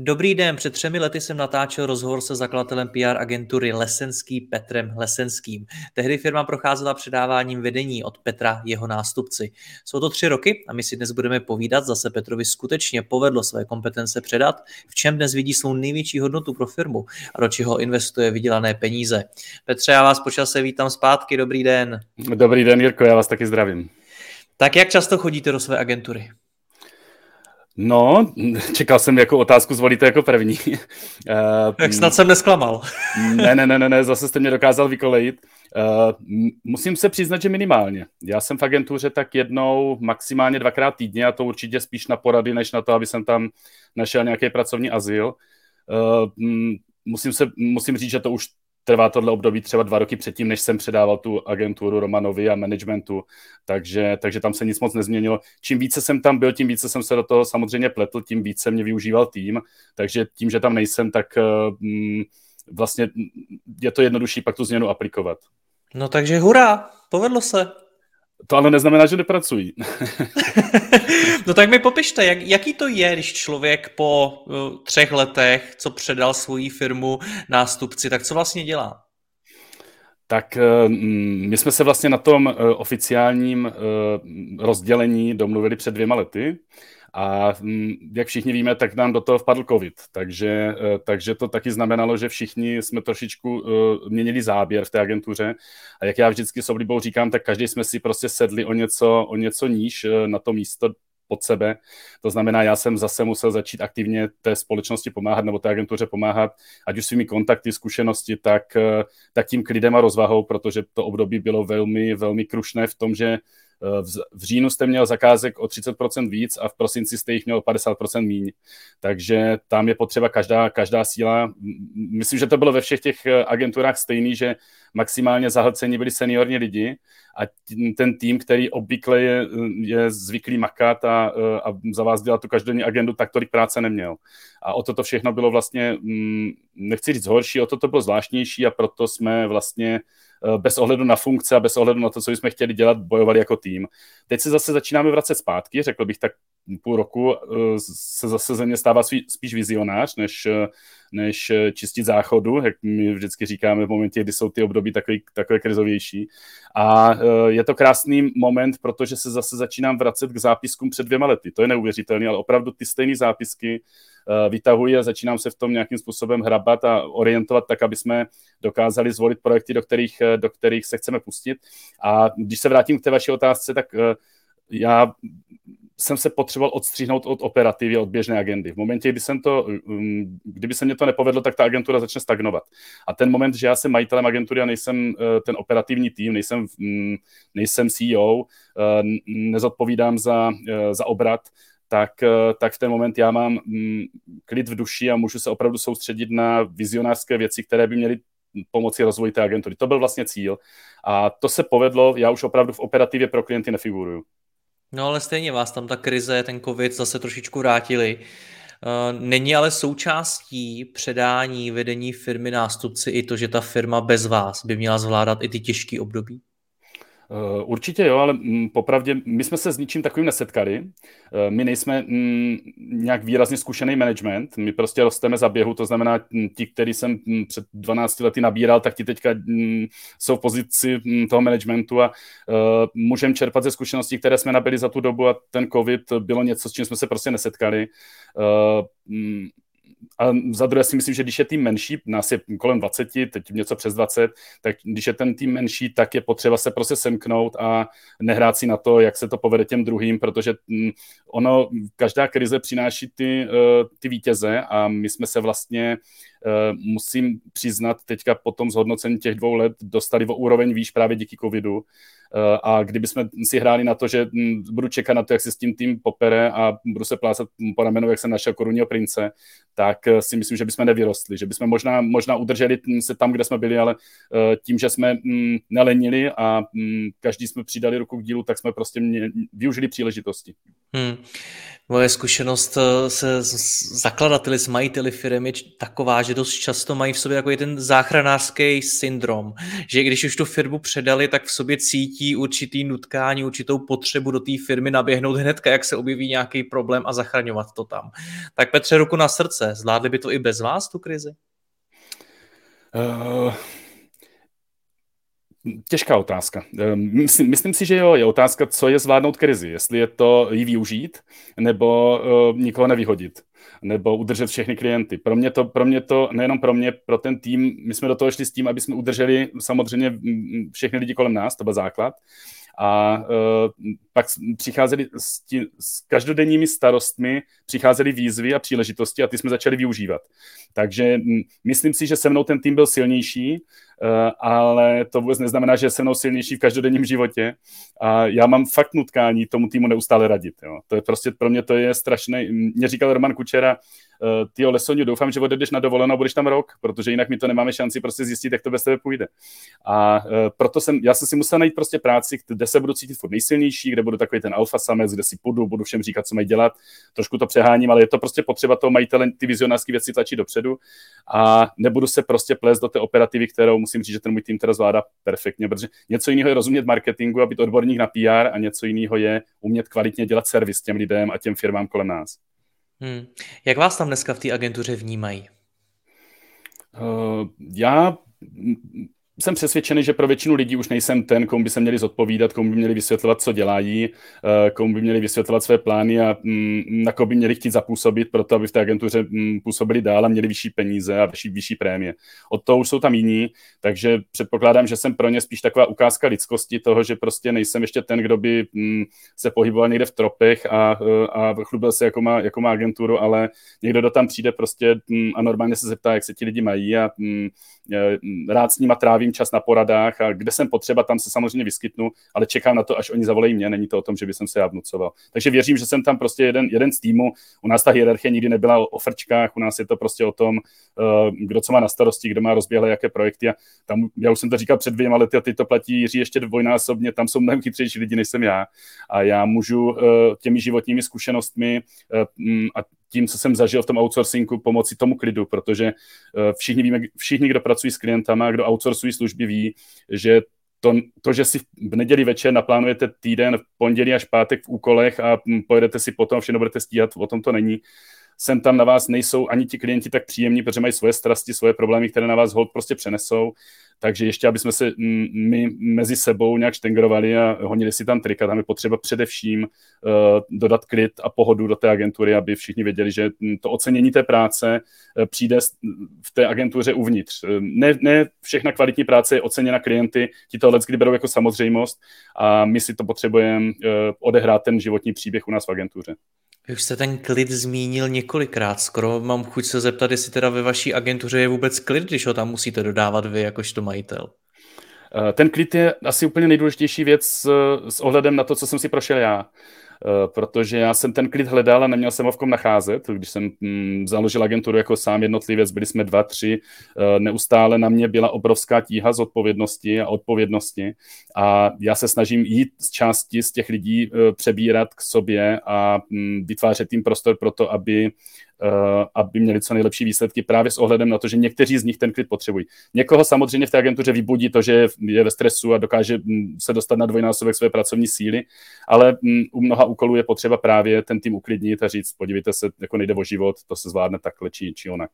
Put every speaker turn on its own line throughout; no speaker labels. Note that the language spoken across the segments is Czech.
Dobrý den, před třemi lety jsem natáčel rozhovor se zakladatelem PR agentury Lesenský Petrem Lesenským. Tehdy firma procházela předáváním vedení od Petra jeho nástupci. Jsou to tři roky a my si dnes budeme povídat, zase Petrovi skutečně povedlo své kompetence předat, v čem dnes vidí svou největší hodnotu pro firmu a do čeho investuje vydělané peníze. Petře, já vás počas se vítám zpátky, dobrý den.
Dobrý den, Jirko, já vás taky zdravím.
Tak jak často chodíte do své agentury?
No, čekal jsem, jako otázku zvolíte jako první.
Tak snad jsem nesklamal.
ne, ne, ne, ne, zase jste mě dokázal vykolejit. Uh, musím se přiznat, že minimálně. Já jsem v agentuře tak jednou, maximálně dvakrát týdně a to určitě spíš na porady, než na to, aby jsem tam našel nějaký pracovní azyl. Uh, musím, se, musím říct, že to už trvá tohle období třeba dva roky předtím, než jsem předával tu agenturu Romanovi a managementu, takže, takže tam se nic moc nezměnilo. Čím více jsem tam byl, tím více jsem se do toho samozřejmě pletl, tím více mě využíval tým, takže tím, že tam nejsem, tak mm, vlastně je to jednodušší pak tu změnu aplikovat.
No takže hurá, povedlo se.
To ale neznamená, že nepracují.
no tak mi popište, jak, jaký to je, když člověk po uh, třech letech, co předal svoji firmu nástupci, tak co vlastně dělá?
Tak uh, my jsme se vlastně na tom uh, oficiálním rozdělení domluvili před dvěma lety. A mm, jak všichni víme, tak nám do toho vpadl covid, takže, eh, takže to taky znamenalo, že všichni jsme trošičku uh, měnili záběr v té agentuře. A jak já vždycky s oblibou říkám, tak každý jsme si prostě sedli o něco, o něco níž uh, na to místo pod sebe. To znamená, já jsem zase musel začít aktivně té společnosti pomáhat nebo té agentuře pomáhat, ať už svými kontakty, zkušenosti, tak, tak tím klidem a rozvahou, protože to období bylo velmi, velmi krušné v tom, že v, v říjnu jste měl zakázek o 30% víc a v prosinci jste jich měl 50% míň. Takže tam je potřeba každá, každá síla. Myslím, že to bylo ve všech těch agenturách stejný, že maximálně zahlcení byli seniorní lidi a ten tým, který obvykle je, je zvyklý makat a, a za vás dělat tu každodenní agendu, tak tolik práce neměl. A o toto všechno bylo vlastně, mm, nechci říct horší, o toto bylo zvláštnější a proto jsme vlastně Eh, bez ohledu na funkce a bez ohledu na to, co jsme chtěli dělat, bojovali jako tým. Teď se zase začínáme vracet zpátky, řekl bych tak půl roku eh, se zase země stává spíš vizionář, než, eh, než čistit záchodu, jak my vždycky říkáme v momentě, kdy jsou ty období takové, takové krizovější. A je to krásný moment, protože se zase začínám vracet k zápiskům před dvěma lety. To je neuvěřitelné, ale opravdu ty stejné zápisky Eh, vytahuji a začínám se v tom nějakým způsobem hrabat a orientovat tak, aby jsme dokázali zvolit projekty, do kterých, eh, do kterých se chceme pustit. A když se vrátím k té vaší otázce, tak eh, já jsem se potřeboval odstříhnout od operativy, od běžné agendy. V momentě, kdy jsem to, mm, kdyby se mě to nepovedlo, tak ta agentura začne stagnovat. A ten moment, že já jsem majitelem agentury a nejsem ten operativní tým, nejsem, mm, nejsem CEO, nezodpovídám za, za obrat, tak, eh, tak v ten moment já mám mm, klid v duši a můžu se opravdu soustředit na vizionářské věci, které by měly pomoci rozvoji té agentury. To byl vlastně cíl. A to se povedlo, já už opravdu v operativě pro klienty nefiguruju.
No ale stejně vás tam ta krize, ten covid zase trošičku vrátili. Eh, není ale součástí předání vedení firmy nástupci i to, že ta firma bez vás by měla zvládat i ty těžké období?
Eh, určitě jo, ale mm, popravdě my jsme se s ničím takovým nesetkali. Eh, my nejsme mm, nějak výrazně zkušený management, my prostě rosteme za běhu, to znamená mm, ti, který jsem před 12 lety nabíral, tak ti teďka jsou v pozici toho managementu a eh, můžeme čerpat ze zkušeností, které jsme nabili za tu dobu a ten covid bylo něco, s čím jsme se prostě nesetkali a za druhé si myslím, že když je tým menší, nás je kolem 20, teď něco přes 20, tak když je ten tým menší, tak je potřeba se prostě semknout a nehrát si na to, jak se to povede těm druhým, protože mm, ono, každá krize přináší ty, eh, ty vítěze a my jsme se vlastně musím přiznat teďka po tom zhodnocení těch dvou let dostali o úroveň výš právě díky covidu Eh, a kdybychom si hráli na to, že hm, budu čekat na to, jak se s tím tým popere a budu se plásat po ramenu, jak jsem našel korunního prince, tak eh, si myslím, že bychom nevyrostli, že bychom možná, možná udrželi se tam, kde jsme byli, ale eh, tím, že jsme hm, nelenili a hm, každý jsme přidali ruku k dílu, tak jsme prostě mě, využili příležitosti. Hmm.
Moje zkušenost eh, se zakladateli, s majiteli firmy je taková, že dost často mají v sobě takový ten záchranářský syndrom, že když už tu firmu předali, tak v sobě cítí určitý nutkání, určitou potřebu do té firmy naběhnout hnedka, jak se objeví nějaký problém a zachraňovat to tam. Tak Petře, ruku na srdce, zvládli by to i bez vás tu krizi? Uh,
Těžká otázka. Ehm, myslím, myslím si, že jo, je otázka, co je zvládnout krizi. Jestli je to jí využít, nebo uh, nikoho nevyhodit, nebo udržet všechny klienty. Pro mě to, pro mě to, nejenom pro mě, pro ten tým, my jsme do toho šli s tím, aby jsme udrželi samozřejmě všechny lidi kolem nás, to byl základ. A uh, pak přicházeli s, tí, s každodenními starostmi, přicházely výzvy a příležitosti a ty jsme začali využívat. Takže myslím si, že se mnou ten tým byl silnější, ale to vůbec neznamená, že jsem silnější v každodenním životě a já mám fakt nutkání tomu týmu neustále radit. Jo. To je prostě pro mě to je strašné. Mě říkal Roman Kučera, uh, ty Lesoňu, doufám, že odejdeš na dovolenou a budeš tam rok, protože jinak my to nemáme šanci prostě zjistit, jak to bez tebe půjde. A uh, proto jsem, já jsem si musel najít prostě práci, kde se budu cítit furt nejsilnější, kde budu takový ten alfa samec, kde si půjdu, budu všem říkat, co mají dělat. Trošku to přeháním, ale je to prostě potřeba toho majitele ty vizionářské věci tlačit dopředu a nebudu se prostě plést do té operativy, kterou musím říct, že ten můj tým teda zvládá perfektně, protože něco jiného je rozumět marketingu a být odborník na PR a něco jiného je umět kvalitně dělat servis těm lidem a těm firmám kolem nás.
Hmm. Jak vás tam dneska v té agentuře vnímají?
Uh, já jsem přesvědčený, že pro většinu lidí už nejsem ten, komu by se měli zodpovídat, komu by měli vysvětlovat, co dělají, eh, komu by měli vysvětlovat své plány a mm, na koho by měli chtít zapůsobit, proto aby v té agentuře mm, působili dál a měli vyšší peníze a vyšší, vyšší prémie. Od toho už jsou tam jiní, takže předpokládám, že jsem pro ně spíš taková ukázka lidskosti toho, že prostě nejsem ještě ten, kdo by mm, se pohyboval někde v tropech a, eh, a chlubil se, jako má, jako má agenturu, ale někdo, kdo tam přijde prostě a normálně se zeptá, jak se ti lidi mají a Eh, rád s nima trávím čas na poradách a kde jsem potřeba, tam se samozřejmě vyskytnu, ale čekám na to, až oni zavolají mě, není to o tom, že by jsem se já vnucoval. Takže věřím, že jsem tam prostě jeden, jeden z týmu. U nás ta hierarchie nikdy nebyla o frčkách, u nás je to prostě o tom, eh, kdo co má na starosti, kdo má rozběhlé jaké projekty. A tam, já už jsem to říkal před dvěma lety a ty to platí Jiří ještě dvojnásobně, tam jsou mnohem chytřejší lidi, než jsem já. A já můžu eh, těmi životními zkušenostmi a tím, co jsem zažil v tom outsourcingu, pomoci tomu klidu, protože eh, všichni víme, všichni, kdo pracují s klientama, kdo outsourcují služby, ví, že to, to, že si v neděli večer naplánujete týden, v pondělí až pátek v úkolech a hm, pojedete si potom, všechno budete stíhat, o tom to není sem tam na vás nejsou ani ti klienti tak příjemní, protože mají svoje strasti, svoje problémy, které na vás hold prostě přenesou. Takže ještě, aby jsme se my mezi sebou nějak štengrovali a honili si tam trika, tam je potřeba především uh, dodat klid a pohodu do té agentury, aby všichni věděli, že to ocenění té práce uh, přijde v té agentuře uvnitř. Ne, ne všechna kvalitní práce je oceněna klienty, ti to kdy berou jako samozřejmost a my si to potřebujeme uh, odehrát ten životní příběh u nás v agentuře.
Už jste ten klid zmínil několikrát. Skoro mám chuť se zeptat, jestli teda ve vaší agentuře je vůbec klid, když ho tam musíte dodávat vy jakožto majitel.
Eh, ten klid je asi úplně nejdůležitější věc s ohledem na to, co jsem si prošel já. Eh, protože já jsem ten klid hledal a neměl jsem ho v kom nacházet. Když jsem mm, založil agenturu jako sám jednotlivec, byli jsme dva, tři, eh, neustále na mě byla obrovská tíha z odpovědnosti a odpovědnosti a já se snažím jít z části z těch lidí eh, přebírat k sobě a mm, vytvářet tím prostor pro to, aby aby měli co nejlepší výsledky právě s ohledem na to, že někteří z nich ten klid potřebují. Někoho samozřejmě v té agentuře vybudí to, že je ve stresu a dokáže mm, se dostat na dvojnásobek své pracovní síly, ale mm, u mnoha úkolů je potřeba právě ten tým uklidnit a říct, podívejte se, jako nejde o život, to se zvládne takhle či, či onak.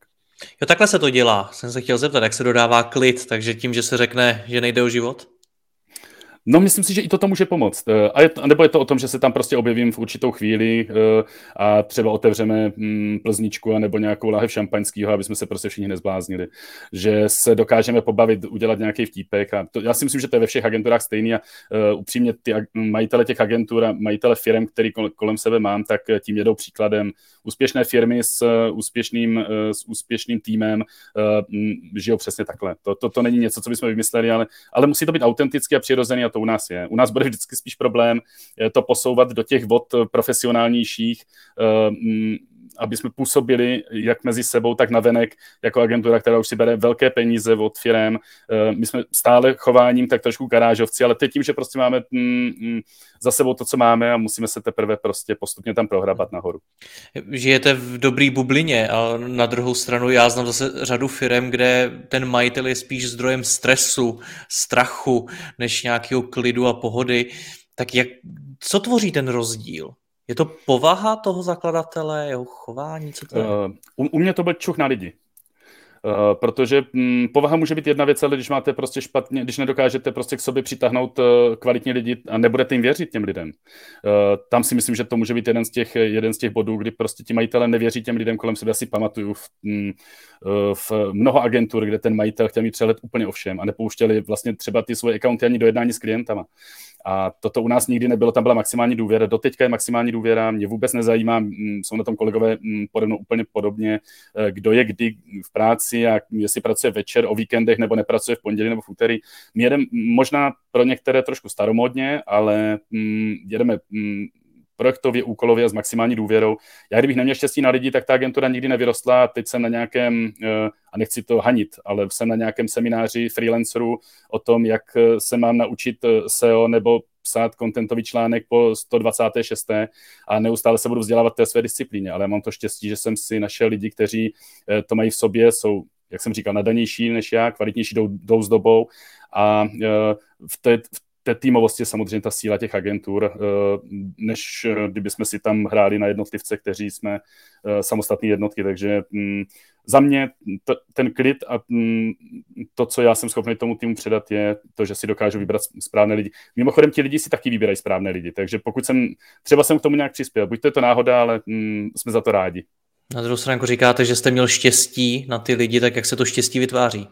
Jo, takhle se to dělá. Jsem se chtěl zeptat, jak se dodává klid, takže tím, že se řekne, že nejde o život?
No, myslím si, že i toto může pomoct. Eh, a je to, nebo je to o tom, že se tam prostě objevím v určitou chvíli eh, a třeba otevřeme mm, plzničku nebo nějakou láhev šampaňského, aby jsme se prostě všichni nezbláznili. Že se dokážeme pobavit, udělat nějaký vtípek. A to, já si myslím, že to je ve všech agenturách stejný a uh, upřímně ty majitele těch agentur a majitele firm, který kolem sebe mám, tak tím jedou příkladem. Úspěšné firmy s úspěšným, s úspěšným týmem žijou přesně takhle. To, to, to není něco, co bychom vymysleli, ale, ale musí to být autentické a přirozené a to u nás je. U nás bude vždycky spíš problém to posouvat do těch vod profesionálnějších, aby jsme působili jak mezi sebou, tak navenek jako agentura, která už si bere velké peníze od firem. Eh, my jsme stále chováním tak trošku garážovci, ale teď tím, že prostě máme mm, mm, za sebou to, co máme a musíme se teprve prostě postupně tam prohrabat nahoru.
Žijete v dobrý bublině a na druhou stranu já znám zase řadu firm, kde ten majitel je spíš zdrojem stresu, strachu, než nějakého klidu a pohody. Tak jak, co tvoří ten rozdíl? Je to povaha toho zakladatele, jeho chování? Co to je? Uh,
u, u mě to byl čuch na lidi. Uh, protože um, povaha může být jedna věc, ale když máte prostě špatně, když nedokážete prostě k sobě přitáhnout uh, kvalitní lidi a nebudete jim věřit těm lidem, uh, tam si myslím, že to může být jeden z těch, jeden z těch bodů, kdy prostě ti majitele nevěří těm lidem kolem sebe. Asi pamatuju v, um, v mnoho agentur, kde ten majitel chtěl mít přehled úplně o všem a nepouštěli vlastně třeba ty svoje accounty ani do jednání s klientama. A toto u nás nikdy nebylo, tam byla maximální důvěra. Doteďka je maximální důvěra, mě vůbec nezajímá, jsou na tom kolegové pode mnou úplně podobně, eh, kdo je kdy v práci a jestli pracuje večer, o víkendech nebo nepracuje v pondělí nebo v úterý. My jedeme možná pro některé trošku staromodně, ale jedeme projektově, úkolově a s maximální důvěrou. Já kdybych neměl štěstí na lidi, tak ta agentura nikdy nevyrostla a teď jsem na nějakém, eh, a nechci to hanit, ale jsem na nějakém semináři freelancerů o tom, jak eh, se mám naučit eh, SEO nebo psát kontentový článek po 126. a neustále se budu vzdělávat té své disciplíně, ale mám to štěstí, že jsem si našel lidi, kteří to mají v sobě, jsou jak jsem říkal, nadanější než já, kvalitnější jdou, jdou s dobou a v té, v té týmovosti je samozřejmě ta síla těch agentur, eh, než eh, kdyby jsme si tam hráli na jednotlivce, kteří jsme eh, samostatné jednotky, takže mm, za mě ten klid a mm, to, co já jsem schopný tomu týmu předat, je to, že si dokážu vybrat správné lidi. Mimochodem, ti lidi si taky vybírají správné lidi, takže pokud jsem, třeba jsem k tomu nějak přispěl, buď to je to náhoda, ale mm, jsme za to rádi.
Na druhou stranu říkáte, že jste měl štěstí na ty lidi, tak jak se to štěstí vytváří?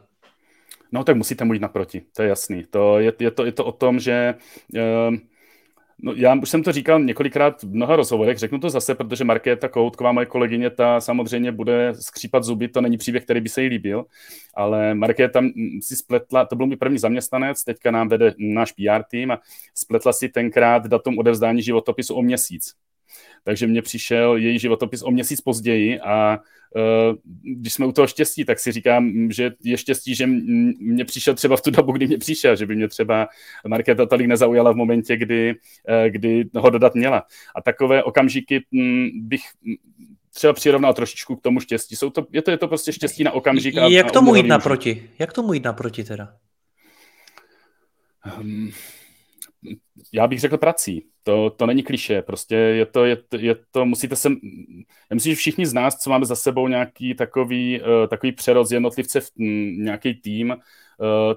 No tak musíte mu jít naproti, to je jasný. To je, je, to, je to o tom, že uh, No, já už jsem to říkal několikrát v mnoha rozhovorech, řeknu to zase, protože Markéta Koutková, moje kolegyně, ta samozřejmě bude skřípat zuby, to není příběh, který by se jí líbil, ale Markéta si spletla, to byl můj první zaměstnanec, teďka nám vede náš PR tým a spletla si tenkrát datum odevzdání životopisu o měsíc. Takže mně přišel její životopis o měsíc později a uh, když jsme u toho štěstí, tak si říkám, že je štěstí, že mě přišel třeba v tu dobu, kdy mě přišel, že by mě třeba Markéta tolik nezaujala v momentě, kdy, uh, kdy ho dodat měla. A takové okamžiky m, bych třeba přirovnal trošičku k tomu štěstí. Jsou to, je, to, je to prostě štěstí na okamžik. A,
Jak tomu jít naproti? Jak tomu jít naproti teda?
Um, já bych řekl prací. To, to není kliše, prostě je to, je, to, je to, musíte se, já myslím, že všichni z nás, co máme za sebou nějaký takový, uh, takový přerost jednotlivce v m, nějaký tým,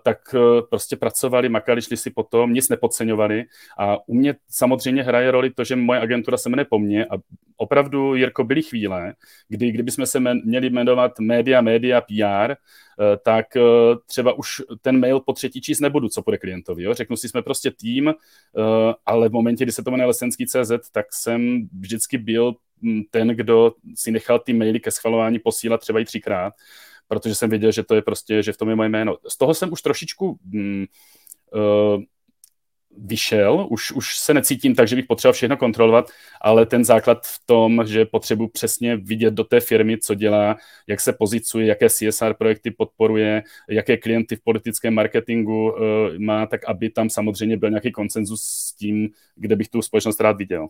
tak eh, prostě pracovali, makali, šli si potom, nic nepodceňovali a u mě samozřejmě hraje roli to, že moje agentura se jmenuje po mně a opravdu, Jirko, byly chvíle, kdy kdybychom se měli jmenovat média, média, PR, eh, tak třeba už ten mail po třetí číst nebudu, co bude klientovi. Jo? Řeknu si, jsme prostě tým, ale v momentě, kdy se to jmenuje Lesenský CZ, tak jsem vždycky byl hm, ten, kdo si nechal ty maily ke schvalování posílat třeba i třikrát protože jsem věděl, že to je prostě, že v tom je moje jméno. Z toho jsem už trošičku mm, uh, vyšel, už, už se necítím tak, že bych potřeboval všechno kontrolovat, ale ten základ v tom, že potřebuji přesně vidět do té firmy, co dělá, jak se pozicuje, jaké CSR projekty podporuje, jaké klienty v politickém marketingu uh, má, tak aby tam samozřejmě byl nějaký konsenzus s tím, kde bych tu společnost rád viděl.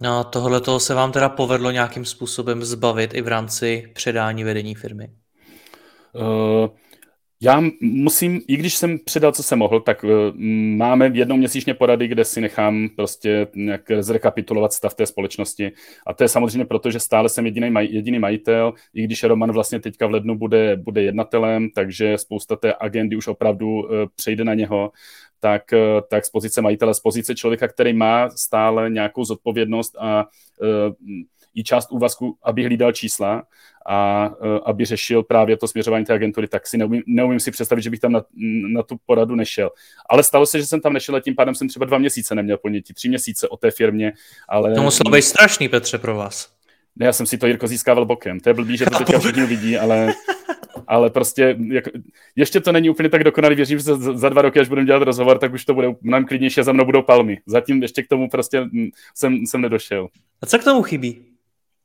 No tohle se vám teda povedlo nějakým způsobem zbavit i v rámci předání vedení firmy?
Uh, já musím, i když jsem předal, co jsem mohl, tak uh, máme jednou měsíčně porady, kde si nechám prostě nějak zrekapitulovat stav té společnosti. A to je samozřejmě proto, že stále jsem jediný, maj, jediný majitel, i když Roman vlastně teďka v lednu bude, bude jednatelem, takže spousta té agendy už opravdu uh, přejde na něho tak, tak z pozice majitele, z pozice člověka, který má stále nějakou zodpovědnost a uh, i část úvazku, aby hlídal čísla a uh, aby řešil právě to směřování té agentury, tak si neumím, neumím si představit, že bych tam na, na tu poradu nešel. Ale stalo se, že jsem tam nešel a tím pádem jsem třeba dva měsíce neměl ponětí, tři měsíce o té firmě. Ale...
To muselo být strašný, Petře, pro vás.
Ne, já jsem si to Jirko získával bokem. To je blbý, že to teďka všichni vidí, ale ale prostě jako, ještě to není úplně tak dokonalý. Věřím, že za, za dva roky, až budeme dělat rozhovor, tak už to bude mnohem klidnější a za mnou budou palmy. Zatím ještě k tomu prostě jsem, jsem nedošel.
A co k tomu chybí?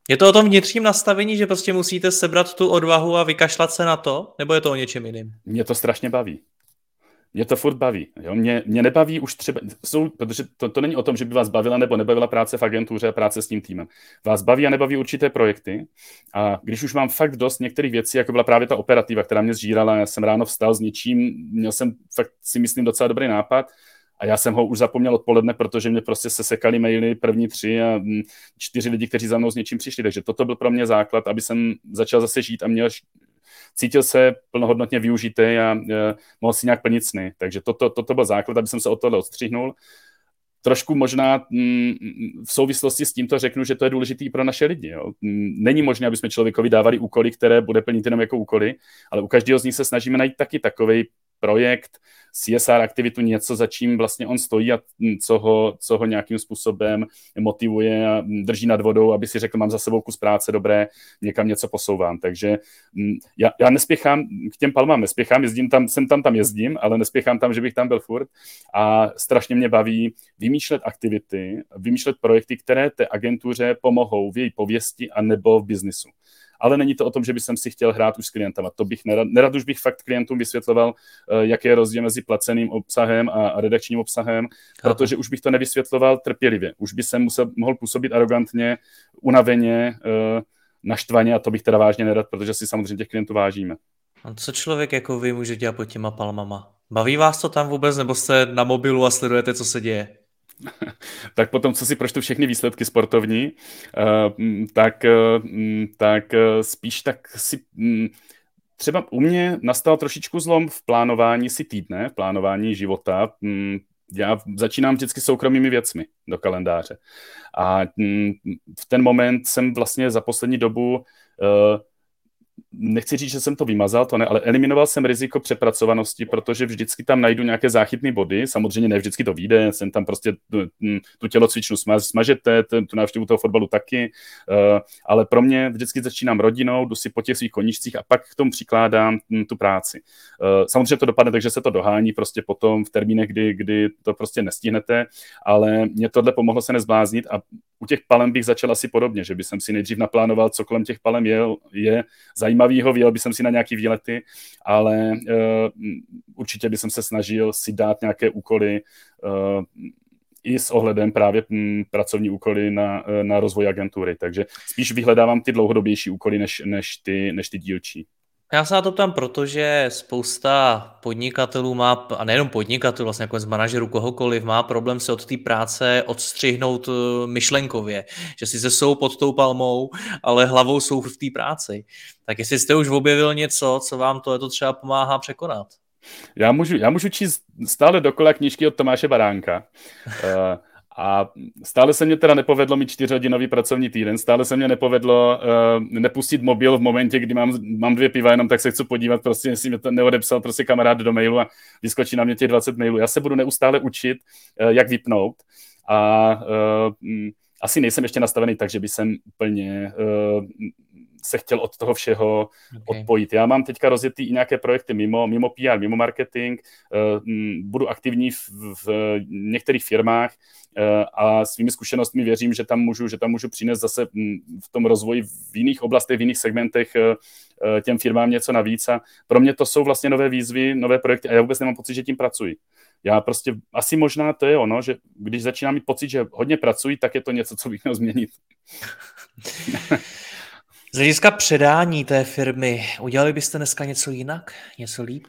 Je to o tom vnitřním nastavení, že prostě musíte sebrat tu odvahu a vykašlat se na to? Nebo je to o něčem jiným?
Mě to strašně baví mě to furt baví. Jo? Mě, mě nebaví už třeba, jsou, protože to, to není o tom, že by vás bavila nebo nebavila práce v agentuře a práce s tím týmem. Vás baví a nebaví určité projekty a když už mám fakt dost některých věcí, jako byla právě ta operativa, která mě zžírala, já jsem ráno vstal s něčím, měl jsem fakt si myslím docela dobrý nápad, a já jsem ho už zapomněl odpoledne, protože mě prostě se sekaly maily první tři a mm, čtyři lidi, kteří za mnou s něčím přišli. Takže toto byl pro mě základ, aby jsem začal zase žít a měl cítil se plnohodnotně využitý a e, mohl si nějak plnit sny. Takže toto, toto byl základ, aby jsem se od toho odstřihnul. Trošku možná mm, v souvislosti s tímto řeknu, že to je důležité pro naše lidi. Jo. Není možné, aby jsme člověkovi dávali úkoly, které bude plnit jenom jako úkoly, ale u každého z nich se snažíme najít taky takový projekt, CSR aktivitu, něco, za čím vlastně on stojí a co ho, co ho nějakým způsobem motivuje a drží nad vodou, aby si řekl, mám za sebou kus práce, dobré, někam něco posouvám. Takže já, já nespěchám k těm palmám, nespěchám, jezdím tam, jsem tam, tam jezdím, ale nespěchám tam, že bych tam byl furt a strašně mě baví vymýšlet aktivity, vymýšlet projekty, které té agentuře pomohou v její pověsti a nebo v biznisu ale není to o tom, že bych si chtěl hrát už s klientama. To bych nerad, nerad už bych fakt klientům vysvětloval, eh, jaký je rozdíl mezi placeným obsahem a redakčním obsahem, protože už bych to nevysvětloval trpělivě. Už by jsem musel, mohl působit arrogantně, unaveně, eh, naštvaně a to bych teda vážně nerad, protože si samozřejmě těch klientů vážíme.
A co člověk jako vy může dělat pod těma palmama? Baví vás to tam vůbec, nebo jste na mobilu a sledujete, co se děje?
tak potom, co si pročtu všechny výsledky sportovní, uh, tak, uh, tak uh, spíš tak si um, třeba u mě nastal trošičku zlom v plánování si týdne, v plánování života. Já začínám vždycky soukromými věcmi do kalendáře. A v ten moment jsem vlastně za poslední dobu nechci říct, že jsem to vymazal, to ne, ale eliminoval jsem riziko přepracovanosti, protože vždycky tam najdu nějaké záchytné body, samozřejmě ne vždycky to vyjde, jsem tam prostě tu, tu tělocvičnu smaž, smažete, tu návštěvu toho fotbalu taky, uh, ale pro mě vždycky začínám rodinou, jdu si po těch svých koníčcích a pak k tomu přikládám tu práci. Uh, samozřejmě to dopadne takže se to dohání prostě potom v termínech, kdy, kdy to prostě nestihnete, ale mě tohle pomohlo se nezbláznit a u těch palem bych začal asi podobně, že bych si nejdřív naplánoval, co kolem těch palem je, je zajímavého, vyjel bych si na nějaký výlety, ale uh, určitě bych se snažil si dát nějaké úkoly uh, i s ohledem právě m, pracovní úkoly na, eh, na rozvoj agentury. Takže spíš vyhledávám ty dlouhodobější úkoly než, než, ty, než ty dílčí.
Já se na to ptám, protože spousta podnikatelů má, a nejenom podnikatelů, vlastně jako z manažerů kohokoliv, má problém se od té práce odstřihnout eh, myšlenkově, že sice jsou pod tou palmou, ale hlavou jsou v té práci. Tak jestli jste už objevil něco, co vám to, to třeba pomáhá překonat?
Já můžu, já můžu číst stále dokola knížky od Tomáše Baránka. A stále se mě teda nepovedlo mít čtyřhodinový pracovní týden, stále se mě nepovedlo uh, nepustit mobil v momentě, kdy mám, mám dvě piva, jenom tak se chci podívat, prostě jestli mě to neodepsal prostě kamarád do mailu a vyskočí na mě těch 20 mailů. Já se budu neustále učit, uh, jak vypnout a uh, asi nejsem ještě nastavený tak, že by jsem úplně uh, se chtěl od toho všeho okay. odpojit. Já mám teďka rozjetý i nějaké projekty mimo, mimo PR, mimo marketing, uh, budu aktivní v, v některých firmách, Eh, a svými zkušenostmi věřím, že tam můžu, že tam můžu přinést zase v tom rozvoji v jiných oblastech, v jiných segmentech eh, eh, těm firmám něco navíc a pro mě to jsou vlastně nové výzvy, nové projekty a já vůbec nemám pocit, že tím pracuji. Já prostě, asi možná to je ono, že když začínám mít pocit, že hodně pracuji, tak je to něco, co bych měl změnit.
Z hlediska předání té firmy, udělali byste dneska něco jinak? Něco líp?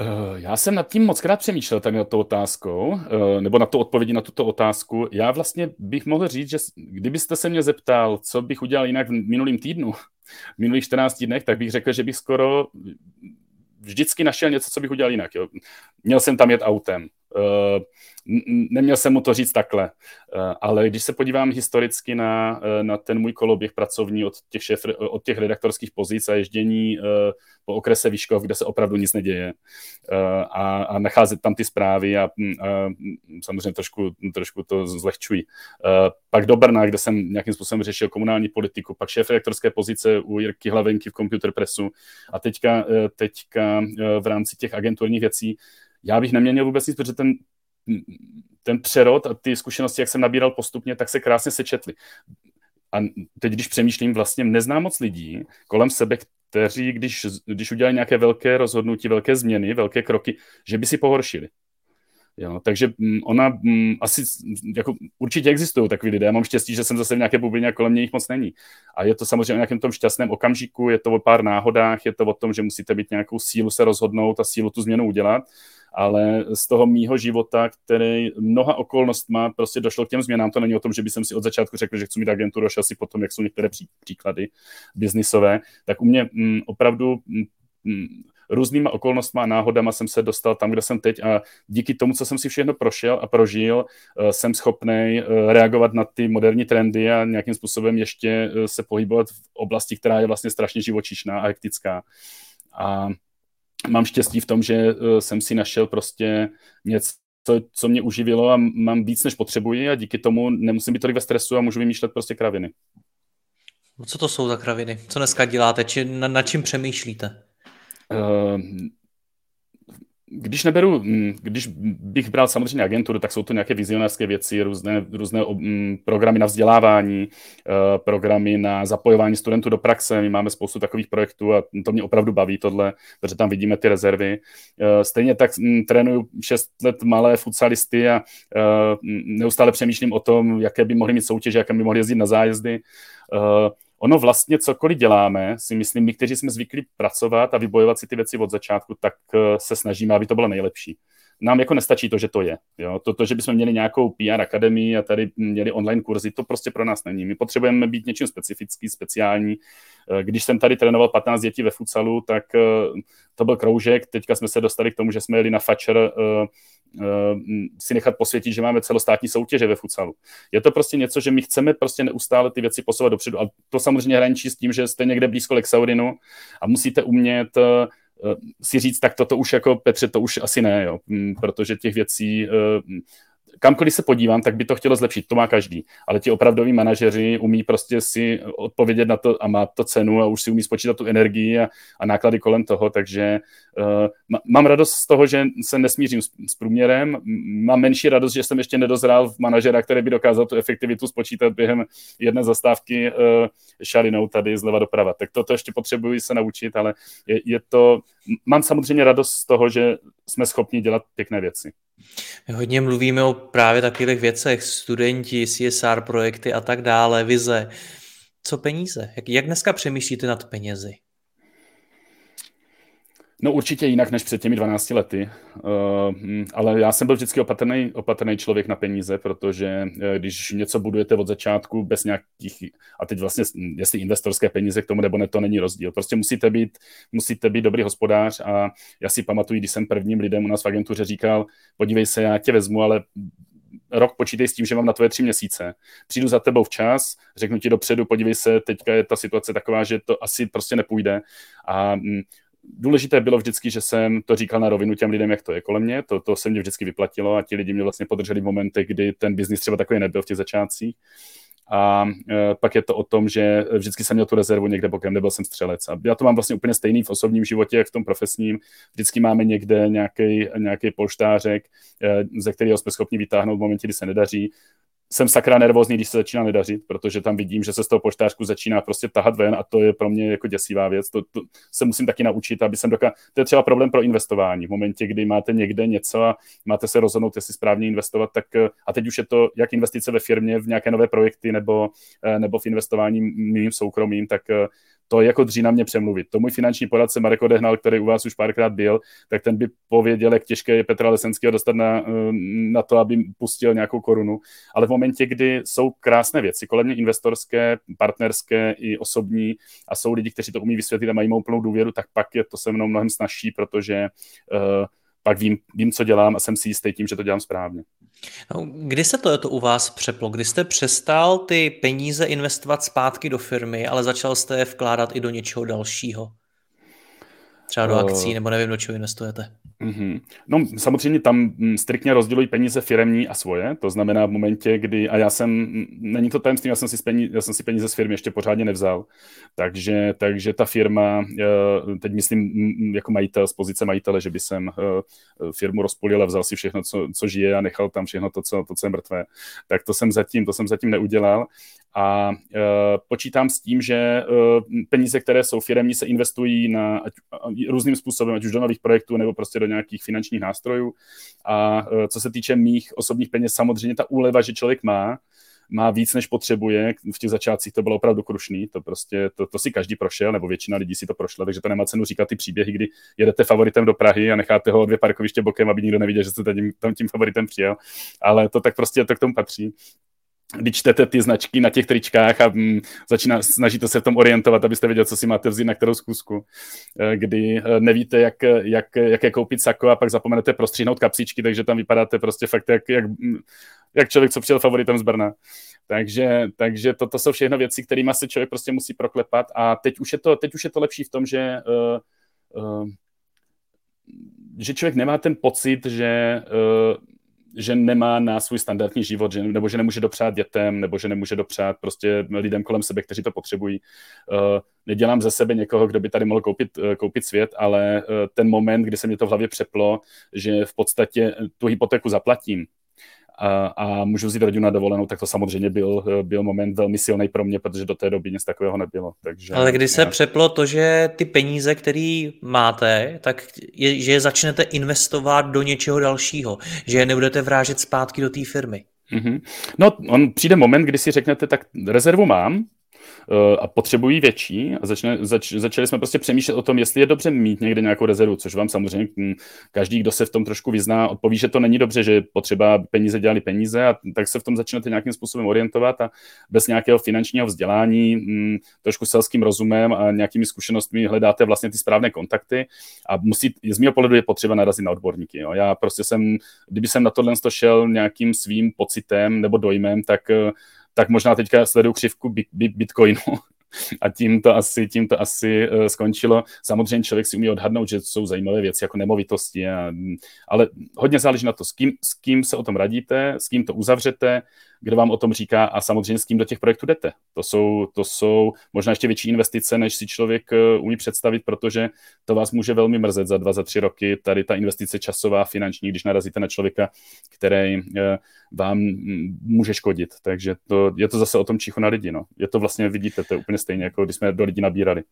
Uh, já jsem nad tím moc krát přemýšlel tak na to otázkou, uh, nebo na to odpovědi na tuto otázku. Já vlastně bych mohl říct, že kdybyste se mě zeptal, co bych udělal jinak v minulým týdnu, v minulých 14 dnech, tak bych řekl, že bych skoro vždycky našel něco, co bych udělal jinak. Jo. Měl jsem tam jet autem, neměl jsem mu to říct takhle, ale když se podívám historicky na, na ten můj koloběh pracovní od těch, šéf, od těch redaktorských pozic a ježdění po okrese Výškov, kde se opravdu nic neděje a, a nacházet tam ty zprávy a, a samozřejmě trošku, trošku to zlehčuji. Pak do Brna, kde jsem nějakým způsobem řešil komunální politiku, pak šéf redaktorské pozice u Jirky Hlavenky v Computer Pressu a teďka, teďka v rámci těch agenturních věcí já bych neměnil vůbec nic, protože ten, ten přerod a ty zkušenosti, jak jsem nabíral postupně, tak se krásně sečetly. A teď, když přemýšlím, vlastně neznám moc lidí kolem sebe, kteří, když, když udělají nějaké velké rozhodnutí, velké změny, velké kroky, že by si pohoršili. Jo, takže mm, ona mm, asi, jako určitě existují takový lidé. Já mám štěstí, že jsem zase v nějaké bublině a kolem mě jich moc není. A je to samozřejmě o nějakém tom šťastném okamžiku, je to o pár náhodách, je to o tom, že musíte mít nějakou sílu se rozhodnout a sílu tu změnu udělat ale z toho mýho života, který mnoha okolnostma prostě došlo k těm změnám, to není o tom, že bych si od začátku řekl, že chci mít agenturu, až asi potom, jak jsou některé pří, příklady biznisové, tak u mě m, mm, opravdu m, mm, mm, různýma okolnostma a náhodama jsem se dostal tam, kde jsem teď a díky tomu, co jsem si všechno prošel a prožil, uh, jsem schopný uh, reagovat na ty moderní trendy a nějakým způsobem ještě uh, se pohybovat v oblasti, která je vlastně strašně živočišná a hektická. A mám štěstí v tom, že uh, jsem si našel prostě něco, co, co mě uživilo a mám víc, než potřebuji a díky tomu nemusím být tolik ve stresu a můžu vymýšlet prostě kraviny.
No co to jsou za kraviny? Co dneska děláte? Či na, na čím přemýšlíte? Uh,
když neberu, mm, když bych bral samozřejmě agenturu, tak jsou to nějaké vizionářské věci, různé, různé mm, programy na vzdělávání, eh, programy na zapojování studentů do praxe. My máme spoustu takových projektů a to mě opravdu baví tohle, protože tam vidíme ty rezervy. Eh, stejně tak mm, trénuju 6 let malé futsalisty a eh, neustále přemýšlím o tom, jaké by mohly mít soutěže, jaké by mohly jezdit na zájezdy ono vlastně cokoliv děláme, si myslím, my, kteří jsme zvyklí pracovat a vybojovat si ty věci od začátku, tak eh, se snažíme, aby to bylo nejlepší. Nám jako nestačí to, že to je. Jo? To, to, že bychom měli nějakou PR akademii a tady měli online kurzy, to prostě pro nás není. My potřebujeme být něčím specifický, speciální. Eh, když jsem tady trénoval 15 dětí ve futsalu, tak eh, to byl kroužek. Teďka jsme se dostali k tomu, že jsme jeli na Eh, si nechat posvětit, že máme celostátní soutěže ve futsalu. Je to prostě něco, že my chceme prostě neustále ty věci posouvat dopředu. A to samozřejmě hraničí s tím, že jste někde blízko Lexaurinu a musíte umět eh, si říct, tak toto už jako Petře, to už asi ne, jo, mm, protože těch věcí eh, kamkoliv se podívám, tak by to chtělo zlepšit, to má každý. Ale ti opravdoví manažeři umí prostě si odpovědět na to a má to cenu a už si umí spočítat tu energii a, a náklady kolem toho, takže uh, mám radost z toho, že se nesmířím s, s průměrem, mám menší radost, že jsem ještě nedozrál v manažera, který by dokázal tu efektivitu spočítat během jedné zastávky uh, šalinou tady zleva doprava. Tak toto ještě potřebuji se naučit, ale je, je to, mám samozřejmě radost z toho, že jsme schopni dělat pěkné věci.
My hodně mluvíme o právě takových věcech, studenti, CSR projekty a tak dále, vize. Co peníze? Jak, jak dneska přemýšlíte nad penězi?
No určitě jinak než před těmi 12 lety, uh, ale já jsem byl vždycky opatrný, opatrný člověk na peníze, protože uh, když něco budujete od začátku bez nějakých, a teď vlastně jestli investorské peníze k tomu nebo ne, to není rozdíl. Prostě musíte být, musíte být dobrý hospodář a já si pamatuju, když jsem prvním lidem u nás v agentuře říkal, podívej se, já tě vezmu, ale rok počítej s tím, že mám na tvoje tři měsíce. Přijdu za tebou včas, řeknu ti dopředu, podívej se, teďka je ta situace taková, že to asi prostě nepůjde. A důležité bylo vždycky, že jsem to říkal na rovinu těm lidem, jak to je kolem mě. To, to se mě vždycky vyplatilo a ti lidi mě vlastně podrželi v momentech, kdy ten biznis třeba takový nebyl v těch začátcích. A e, pak je to o tom, že vždycky jsem měl tu rezervu někde bokem, nebyl jsem střelec. A já to mám vlastně úplně stejný v osobním životě, jak v tom profesním. Vždycky máme někde nějaký polštářek, e, ze kterého jsme schopni vytáhnout v momentě, kdy se nedaří jsem sakra nervózní, když se začíná nedařit, protože tam vidím, že se z toho poštářku začíná prostě tahat ven a to je pro mě jako děsivá věc. To, to se musím taky naučit, aby jsem dokázal. To je třeba problém pro investování. V momentě, kdy máte někde něco a máte se rozhodnout, jestli správně investovat, tak a teď už je to jak investice ve firmě, v nějaké nové projekty nebo, eh, nebo v investování mým soukromým, tak eh, to jako dří na mě přemluvit. To můj finanční poradce Marek Odehnal, který u vás už párkrát byl, tak ten by pověděl, jak těžké je Petra Lesenského dostat na, eh, na to, aby pustil nějakou korunu. Ale v momentě, kdy jsou krásné věci, kolem mě investorské, partnerské i osobní a jsou lidi, kteří to umí vysvětlit a mají mou plnou důvěru, tak pak je to se mnou mnohem snažší, protože uh, pak vím, vím, co dělám a jsem si jistý tím, že to dělám správně.
No, kdy se to, to u vás přeplo? Kdy jste přestal ty peníze investovat zpátky do firmy, ale začal jste je vkládat i do něčeho dalšího? Třeba do uh, akcí, nebo nevím, do čeho investujete.
Mm-hmm. No samozřejmě tam mm, striktně rozdělují peníze firemní a svoje, to znamená v momentě, kdy, a já jsem, mm, není to tajemství, já jsem si, peníze, já jsem si peníze z firmy ještě pořádně nevzal, takže, takže ta firma, eh, teď myslím jako majitel, z pozice majitele, že by jsem eh, firmu rozpolil a vzal si všechno, co, co žije a nechal tam všechno to, co, to, co je mrtvé, tak to jsem zatím, to jsem zatím neudělal. A e, počítám s tím, že e, peníze, které jsou firemní, se investují na ať, různým způsobem, ať už do nových projektů nebo prostě do nějakých finančních nástrojů. A e, co se týče mých osobních peněz, samozřejmě ta úleva, že člověk má, má víc, než potřebuje. V těch začátcích to bylo opravdu krušný, to prostě, to, to si každý prošel, nebo většina lidí si to prošla, takže to nemá cenu říkat ty příběhy, kdy jedete favoritem do Prahy a necháte ho dvě parkoviště bokem, aby nikdo neviděl, že jste tam tím favoritem přijel. Ale to tak prostě to k tomu patří když čtete ty značky na těch tričkách a mm, začíná, snažíte se v tom orientovat, abyste věděli, co si máte vzít na kterou zkusku, eh, kdy eh, nevíte, jak, jak, jaké koupit sako a pak zapomenete prostříhnout kapsičky, takže tam vypadáte prostě fakt jak, jak, mm, jak člověk, co přijel favoritem z Brna. Takže, takže toto jsou všechno věci, kterými se člověk prostě musí proklepat a teď už je to, teď už je to lepší v tom, že uh, uh, že člověk nemá ten pocit, že uh, že nemá na svůj standardní život, že, nebo že nemůže dopřát dětem, nebo že nemůže dopřát prostě lidem kolem sebe, kteří to potřebují. Uh, nedělám ze sebe někoho, kdo by tady mohl koupit, uh, koupit svět, ale uh, ten moment, kdy se mě to v hlavě přeplo, že v podstatě tu hypotéku zaplatím, a, a můžu vzít rodinu na dovolenou, tak to samozřejmě byl, byl moment velmi silný pro mě, protože do té doby nic takového nebylo. Takže,
Ale když se já... přeplo to, že ty peníze, které máte, tak je, že je začnete investovat do něčeho dalšího, že je nebudete vrážet zpátky do té firmy.
Mm-hmm. No, on přijde moment, kdy si řeknete, tak rezervu mám, a potřebují větší a začne, zač, začali jsme prostě přemýšlet o tom, jestli je dobře mít někde nějakou rezervu, což vám samozřejmě hm, každý, kdo se v tom trošku vyzná, odpoví, že to není dobře, že potřeba peníze dělali peníze a tak se v tom začnete nějakým způsobem orientovat a bez nějakého finančního vzdělání, hm, trošku selským rozumem a nějakými zkušenostmi hledáte vlastně ty správné kontakty a musí, z mého pohledu je potřeba narazit na odborníky. Jo. Já prostě jsem, kdyby jsem na tohle šel nějakým svým pocitem nebo dojmem, tak eh, tak možná teďka sleduju křivku Bitcoinu a tím to asi, tím to asi uh, skončilo. Samozřejmě člověk si umí odhadnout, že jsou zajímavé věci jako nemovitosti, a, ale hodně záleží na to, s kým, s kým se o tom radíte, s kým to uzavřete, kdo vám o tom říká a samozřejmě s kým do těch projektů jdete. To jsou, to jsou možná ještě větší investice, než si člověk uh, umí představit, protože to vás může velmi mrzet za dva, za tři roky. Tady ta investice časová, finanční, když narazíte na člověka, který uh, vám může škodit. Takže to, je to zase o tom čichu na lidi. No. Je to vlastně, vidíte, to je úplně stejně, jako když jsme do lidí nabírali.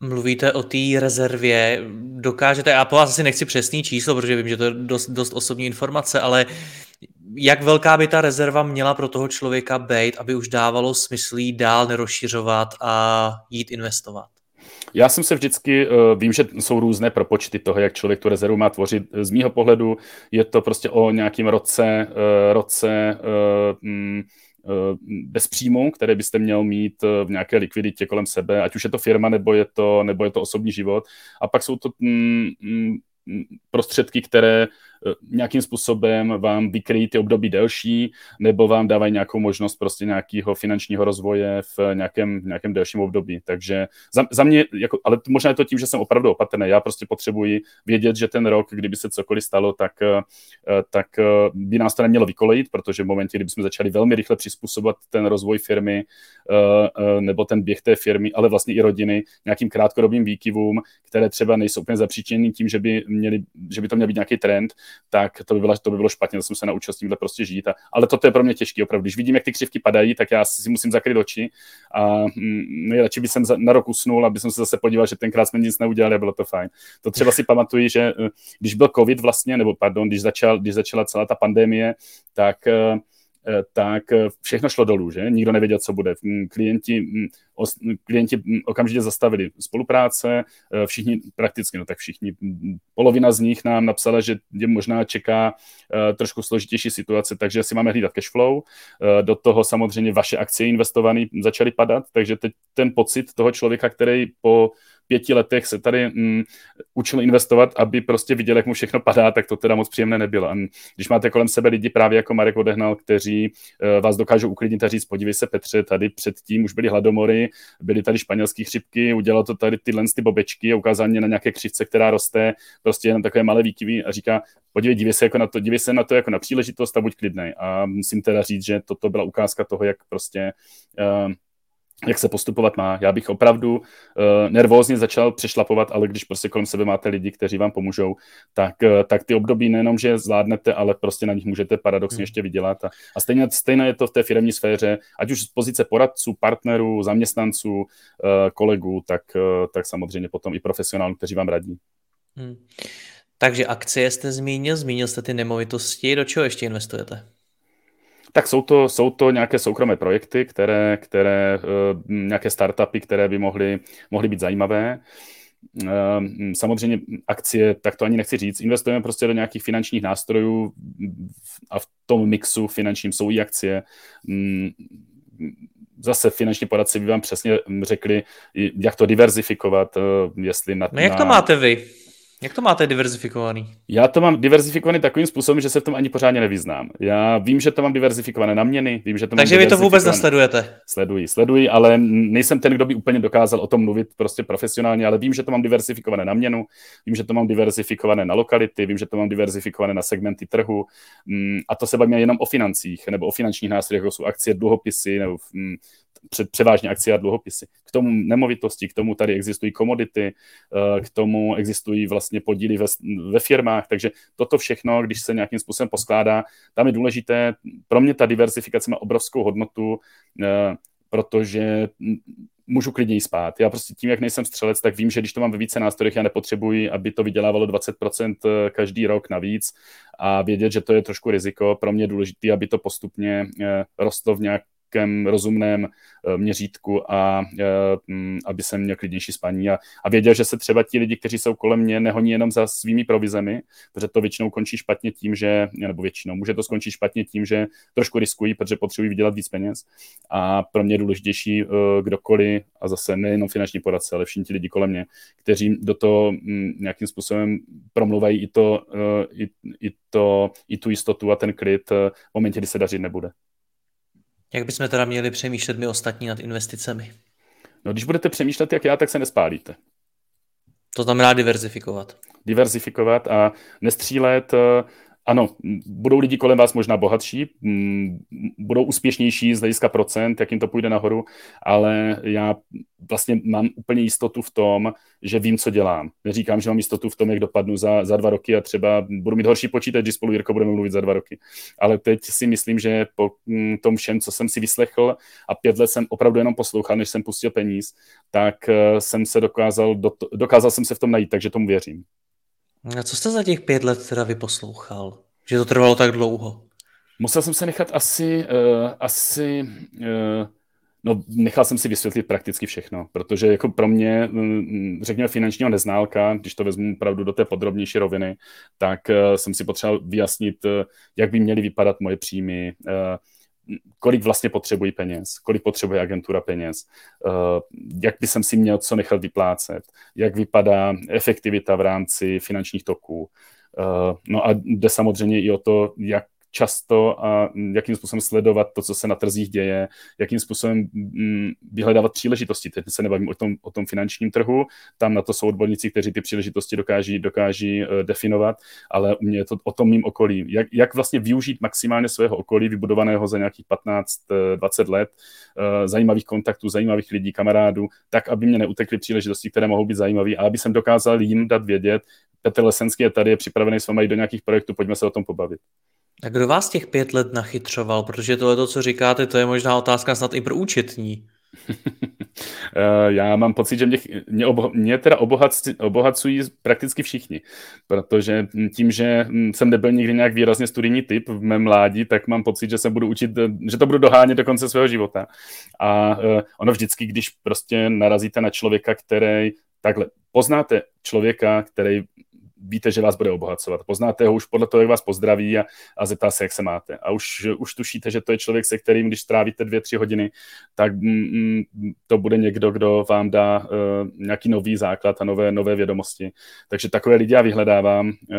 Mluvíte o té rezervě, dokážete, já po vás asi nechci přesný číslo, protože vím, že to je dost, dost osobní informace, ale jak velká by ta rezerva měla pro toho člověka být, aby už dávalo smysl jít dál nerozšiřovat a jít investovat?
Já jsem se vždycky, uh, vím, že jsou různé propočty toho, jak člověk tu rezervu má tvořit. Z mýho pohledu je to prostě o nějakém roce, uh, roce uh, mm, bez příjmu, které byste měl mít v nějaké likviditě kolem sebe, ať už je to firma, nebo je to, nebo je to osobní život. A pak jsou to mm, mm, prostředky, které Eh, nějakým způsobem vám vykryjí ty období delší, nebo vám dávají nějakou možnost prostě nějakého finančního rozvoje v nějakém, nějakém delším období. Takže za, za mě, jako, ale možná je to tím, že jsem opravdu opatrný. Já prostě potřebuji vědět, že ten rok, kdyby se cokoliv stalo, tak, eh, tak eh, by nás to nemělo vykolejit, protože v momentě, kdyby jsme začali velmi rychle přizpůsobovat ten rozvoj firmy nebo ten běh té firmy, ale vlastně i rodiny nějakým krátkodobým výkyvům, které třeba nejsou úplně zapříčený tím, že by, měli, že by to měl být nějaký trend, tak to by bylo, to by bylo špatně, to jsem se naučil s tímhle prostě žít. A, ale toto je pro mě těžké opravdu. Když vidím, jak ty křivky padají, tak já si musím zakryt oči a mm, nejradši bych jsem na rok usnul, aby jsem se zase podíval, že tenkrát jsme nic neudělali a bylo to fajn. To třeba si pamatuju, že eh, když byl covid vlastně, nebo pardon, když, začal, když začala celá ta pandemie, tak Eh, tak eh, všechno šlo dolů, že? Nikdo nevěděl, co bude. Mm, klienti, mm, klienti mm, okamžitě zastavili spolupráce, eh, všichni, prakticky, no tak všichni, polovina z nich nám napsala, že je možná čeká trošku složitější situace, takže si máme hlídat cash flow. Do toho samozřejmě vaše akcie investované začaly padat, takže teď ten pocit toho člověka, který po pěti letech se tady mm, učil investovat, aby prostě viděl, jak mu všechno padá, tak to teda moc příjemné nebylo. A když máte kolem sebe lidi právě jako Marek Odehnal, kteří uh, vás dokážou uklidnit a říct, podívej se Petře, tady předtím už byly hladomory, byly tady španělské chřipky, udělal to tady tyhle ty bobečky a ukázal mě na nějaké křivce, která roste, prostě jenom takové malé výkyvy a říká, podívej, dívej se, jako na to, dívej se na to jako na příležitost a buď klidnej. A musím teda říct, že toto byla ukázka toho, jak prostě uh, jak se postupovat má. Já bych opravdu uh, nervózně začal přešlapovat, ale když prostě kolem sebe máte lidi, kteří vám pomůžou, tak, uh, tak ty období nejenom, že zvládnete, ale prostě na nich můžete paradoxně hmm. ještě vydělat. A, a stejně, stejně je to v té firmní sféře, ať už z pozice poradců, partnerů, zaměstnanců, uh, kolegů, tak, uh, tak samozřejmě potom i profesionálů, kteří vám radí. Hmm.
Takže akcie jste zmínil, zmínil jste ty nemovitosti, do čeho ještě investujete?
Tak jsou to, jsou to nějaké soukromé projekty, které, které uh, nějaké startupy, které by mohly, mohly být zajímavé. Uh, samozřejmě akcie, tak to ani nechci říct, investujeme prostě do nějakých finančních nástrojů a v tom mixu finančním jsou i akcie. Um, zase finanční poradci by vám přesně řekli, jak to diverzifikovat, jestli na...
No jak to máte vy? Jak to máte diverzifikovaný?
Já to mám diverzifikovaný takovým způsobem, že se v tom ani pořádně nevyznám. Já vím, že to mám diverzifikované na měny, vím, že to
Takže vy to vůbec nesledujete?
Sleduji, sleduji, ale nejsem ten, kdo by úplně dokázal o tom mluvit prostě profesionálně, ale vím, že to mám diverzifikované na měnu, vím, že to mám diverzifikované na lokality, vím, že to mám diverzifikované na segmenty trhu mm, a to se bavíme jenom o financích nebo o finančních nástrojích, jako jsou akcie, dluhopisy nebo mm, převážně akcie a dluhopisy. K tomu nemovitosti, k tomu tady existují komodity, eh, k tomu existují vlastně podíly ve, ve firmách, takže toto všechno, když se nějakým způsobem poskládá, tam je důležité, pro mě ta diversifikace má obrovskou hodnotu, eh, protože můžu klidněji spát. Já prostě tím, jak nejsem střelec, tak vím, že když to mám ve více nástrojích, já nepotřebuji, aby to vydělávalo 20% eh, každý rok navíc a vědět, že to je trošku riziko. Pro mě je důležité, aby to postupně rostlo v nějak nějakém rozumném eh, měřítku a eh, mm, aby jsem měl klidnější spaní a, a věděl, že se třeba ti lidi, kteří jsou kolem mě, nehoní jenom za svými provizemi, protože to většinou končí špatně tím, že, nebo většinou, může to skončit špatně tím, že trošku riskují, protože potřebují vydělat víc peněz a pro mě je důležitější eh, kdokoliv, a zase nejenom finanční poradce, ale všichni ti lidi kolem mě, kteří do toho mm, nějakým způsobem promluvají i, to, i, i, to, i tu jistotu a ten klid v momentě, kdy se dařit nebude.
Jak bychom teda měli přemýšlet my ostatní nad investicemi?
No, když budete přemýšlet jak já, tak se nespálíte.
To znamená diverzifikovat.
Diverzifikovat a nestřílet eh, ano, budou lidi kolem vás možná bohatší, budou úspěšnější z hlediska procent, jak jim to půjde nahoru, ale já vlastně mám úplně jistotu v tom, že vím, co dělám. Neříkám, že mám jistotu v tom, jak dopadnu za, za dva roky a třeba budu mít horší počítač, když spolu Jirko budeme mluvit za dva roky. Ale teď si myslím, že po tom všem, co jsem si vyslechl a pět let jsem opravdu jenom poslouchal, než jsem pustil peníz, tak eh, jsem se dokázal, dokázal jsem se v tom najít, takže tomu věřím.
A co jste za těch pět let teda vyposlouchal? Že to trvalo tak dlouho?
Musel jsem se nechat asi, uh, asi uh, no nechal jsem si vysvětlit prakticky všechno, protože jako pro mě, mm, řekněme, finančního neználka, když to vezmu opravdu do té podrobnější roviny, tak uh, jsem si potřeboval vyjasnit, uh, jak by měly vypadat moje příjmy, uh, kolik vlastně potřebují peněz, kolik potřebuje agentura peněz, eh, jak by jsem si měl co nechat vyplácet, jak vypadá efektivita v rámci finančních toků. Eh, no a jde samozřejmě i o to, jak často a jakým způsobem sledovat to, co se na trzích děje, jakým způsobem mm, vyhledávat příležitosti. Teď se nebavím o tom, o tom finančním trhu, tam na to jsou odborníci, kteří ty příležitosti dokáží, dokáží uh, definovat, ale u mě je to o tom mým okolí. Jak, jak vlastně využít maximálně svého okolí, vybudovaného za nějakých 15-20 let, uh, zajímavých kontaktů, zajímavých lidí, kamarádů, tak, aby mě neutekly příležitosti, které mohou být zajímavé a aby jsem dokázal jim dát vědět, Petr Lesenský je tady, je připravený s vámi do nějakých projektů, pojďme se o tom pobavit.
A kdo vás těch pět let nachytřoval? Protože tohle, to, co říkáte, to je možná otázka snad i pro účetní.
Eh, já mám pocit, že mě, mě, obo, mě teda obohac, obohacují prakticky všichni, protože tím, že jsem nebyl nikdy nějak výrazně studijní typ v mém mládí, tak mám pocit, že se budu učit, že to budu dohánět do konce svého života. A uh, ono vždycky, když prostě narazíte na člověka, který takhle poznáte člověka, který víte, že vás bude obohacovat. Poznáte ho už podle toho, jak vás pozdraví a, a zeptá se, jak se máte. A už, už tušíte, že to je člověk, se kterým, když strávíte dvě, tři hodiny, tak mm, to bude někdo, kdo vám dá uh, nějaký nový základ a nové, nové vědomosti. Takže takové lidi já vyhledávám. Uh,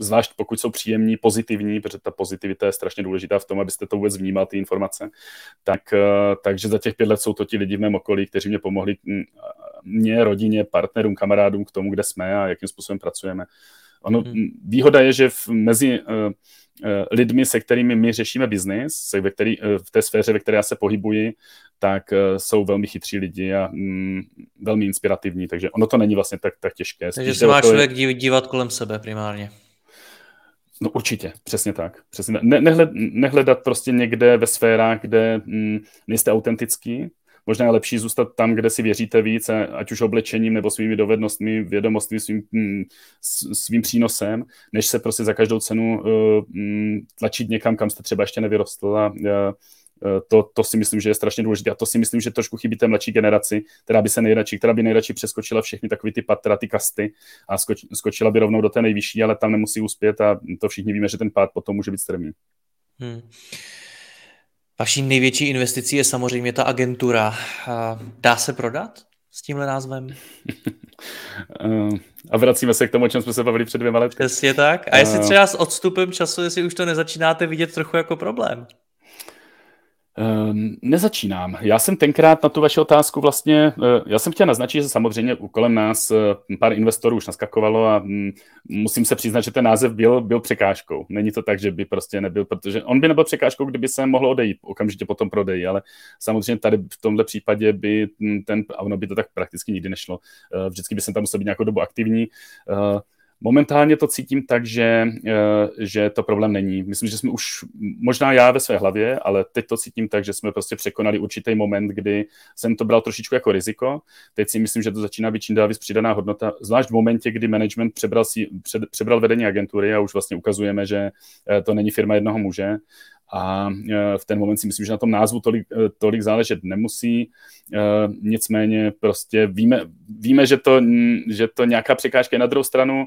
zvlášť pokud jsou příjemní, pozitivní, protože ta pozitivita je strašně důležitá v tom, abyste to vůbec vnímal, ty informace. Tak, eh, takže za těch pět let jsou to ti lidi v mém okolí, kteří mě pomohli, mm, mě, rodině, partnerům, kamarádům k tomu, kde jsme a jakým způsobem pracujeme. Ono, hmm. Výhoda je, že v, mezi uh, lidmi, se kterými my řešíme biznis, ve který, uh, v té sféře, ve které já se pohybuji, tak jsou velmi chytří lidi a um, velmi inspirativní, takže ono to není vlastně tak, tak těžké.
Takže se má člověk je... dívat kolem sebe primárně.
No určitě, přesně tak. Přesně tak. Ne, nehled, nehledat prostě někde ve sférách, kde mm, nejste autentický. Možná je lepší zůstat tam, kde si věříte víc, ať už oblečením nebo svými dovednostmi, vědomostmi, svým, mm, svým přínosem, než se prostě za každou cenu uh, tlačit někam, kam jste třeba ještě nevyrostl a uh, Eh, to, to si myslím, že je strašně důležité a to si myslím, že trošku chybí té mladší generaci, která by se nejradši, která by nejradši přeskočila všechny takové ty patra, ty kasty a skoč, skočila by rovnou do té nejvyšší, ale tam nemusí uspět a to všichni víme, že ten pád potom může být strmý. Hmm.
Vaší největší investicí je samozřejmě ta agentura. Dá se prodat s tímhle názvem?
A vracíme se k tomu, o čem jsme se bavili před dvěma lety.
Přesně tak. A jestli eh. třeba s odstupem času, jestli už to nezačínáte vidět trochu jako problém?
Ehm, nezačínám. Já jsem tenkrát na tu vaši otázku vlastně, eh, já jsem chtěl naznačit, že samozřejmě kolem nás eh, pár investorů už naskakovalo a mm, musím se přiznat, že ten název byl, byl překážkou. Není to tak, že by prostě nebyl, protože on by nebyl překážkou, kdyby se mohl odejít okamžitě po tom prodeji, ale samozřejmě tady v tomhle případě by mm, ten, a ono by to tak prakticky nikdy nešlo, eh, vždycky by jsem tam musel být nějakou dobu aktivní, Momentálně to cítím tak, že, eh, že to problém není. Myslím, že jsme už, možná já ve své hlavě, ale teď to cítím tak, že jsme prostě překonali určitý moment, kdy jsem to bral trošičku jako riziko. Teď si myslím, že to začíná být čím dál víc přidaná hodnota, zvlášť v momentě, kdy management přebral, si, před, přebral vedení agentury a už vlastně ukazujeme, že eh, to není firma jednoho muže a e, v ten moment si myslím, že na tom názvu tolik, e, tolik záležet nemusí. E, nicméně prostě víme, víme že, to, že to nějaká překážka je na druhou stranu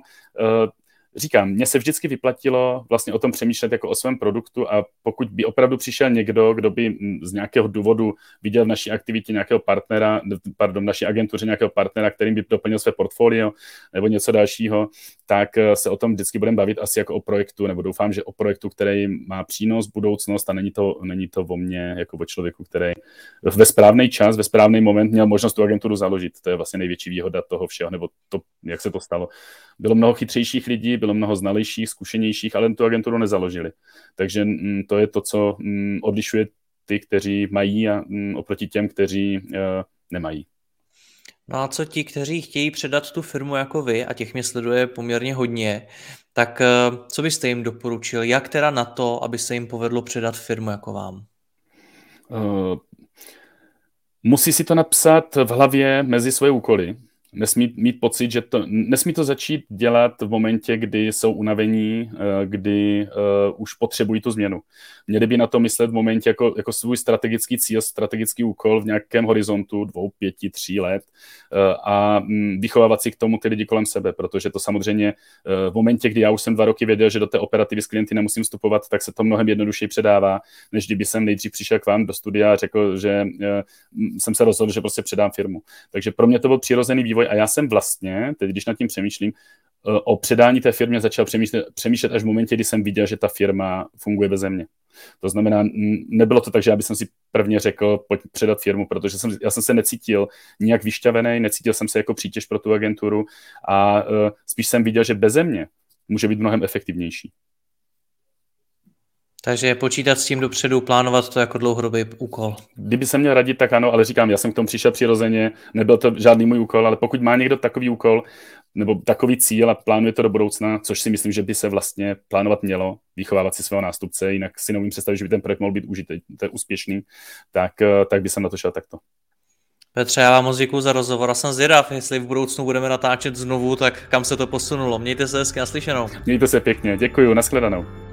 říkám, mně se vždycky vyplatilo vlastně o tom přemýšlet jako o svém produktu a pokud by opravdu přišel někdo, kdo by z nějakého důvodu viděl v naší aktivitě nějakého partnera, pardon, v naší agentuře nějakého partnera, kterým by doplnil své portfolio nebo něco dalšího, tak eh, se o tom vždycky budeme bavit asi jako o projektu, nebo doufám, že o projektu, který má přínos, budoucnost a není to, není to o mně jako o člověku, který ve správný čas, ve správný moment měl možnost tu agenturu založit. To je vlastně největší výhoda toho všeho, nebo to, jak se to stalo. Bylo mnoho chytřejších lidí, bylo mnoho znalejších, zkušenějších, ale tu agenturu nezaložili. Takže mm, to je to, co mm, odlišuje ty, kteří mají a mm, oproti těm, kteří uh, nemají.
No a co ti, kteří chtějí předat tu firmu jako vy, a těch mě sleduje poměrně hodně, tak eh, co byste jim doporučil? Jak teda na to, aby se jim povedlo předat firmu jako vám? Uh,
musí si to napsat v hlavě mezi svoje úkoly nesmí mít pocit, že to, nesmí to začít dělat v momentě, kdy jsou unavení, eh, kdy uh, už potřebují tu změnu. Měli by na to myslet v momentě jako, jako svůj strategický cíl, strategický úkol v nějakém horizontu dvou, pěti, tří let uh, a um, vychovávat si k tomu ty lidi kolem sebe, protože to samozřejmě uh, v momentě, kdy já už jsem dva roky věděl, že do té operativy s klienty nemusím vstupovat, tak se to mnohem jednodušeji předává, než kdyby jsem nejdřív přišel k vám do studia a řekl, že jsem se rozhodl, že prostě předám firmu. Takže pro mě to byl přirozený vývoj a já jsem vlastně, teď když nad tím přemýšlím, eh, o předání té firmě začal přemýšlet, přemýšlet až v momentě, kdy jsem viděl, že ta firma funguje bez mě. To znamená, nebylo to tak, že já bych si prvně řekl, pojď předat firmu, protože jsem, já jsem se necítil nijak vyšťavený, necítil jsem se jako přítěž pro tu agenturu a uh, spíš jsem viděl, že beze mě může být mnohem efektivnější.
Takže počítat s tím dopředu, plánovat to jako dlouhodobý úkol.
Kdyby se měl radit, tak ano, ale říkám, já jsem k tomu přišel přirozeně, nebyl to žádný můj úkol, ale pokud má někdo takový úkol nebo takový cíl a plánuje to do budoucna, což si myslím, že by se vlastně plánovat mělo, vychovávat si svého nástupce, jinak si neumím představit, že by ten projekt mohl být je úspěšný, tak, eh, tak by jsem na to šel takto.
Petře, já vám moc děkuji za rozhovor a jsem zvědav, jestli v budoucnu budeme natáčet znovu, tak kam se to posunulo. Mějte se hezky naslyšenou.
Mějte se pěkně, děkuji, nashledanou.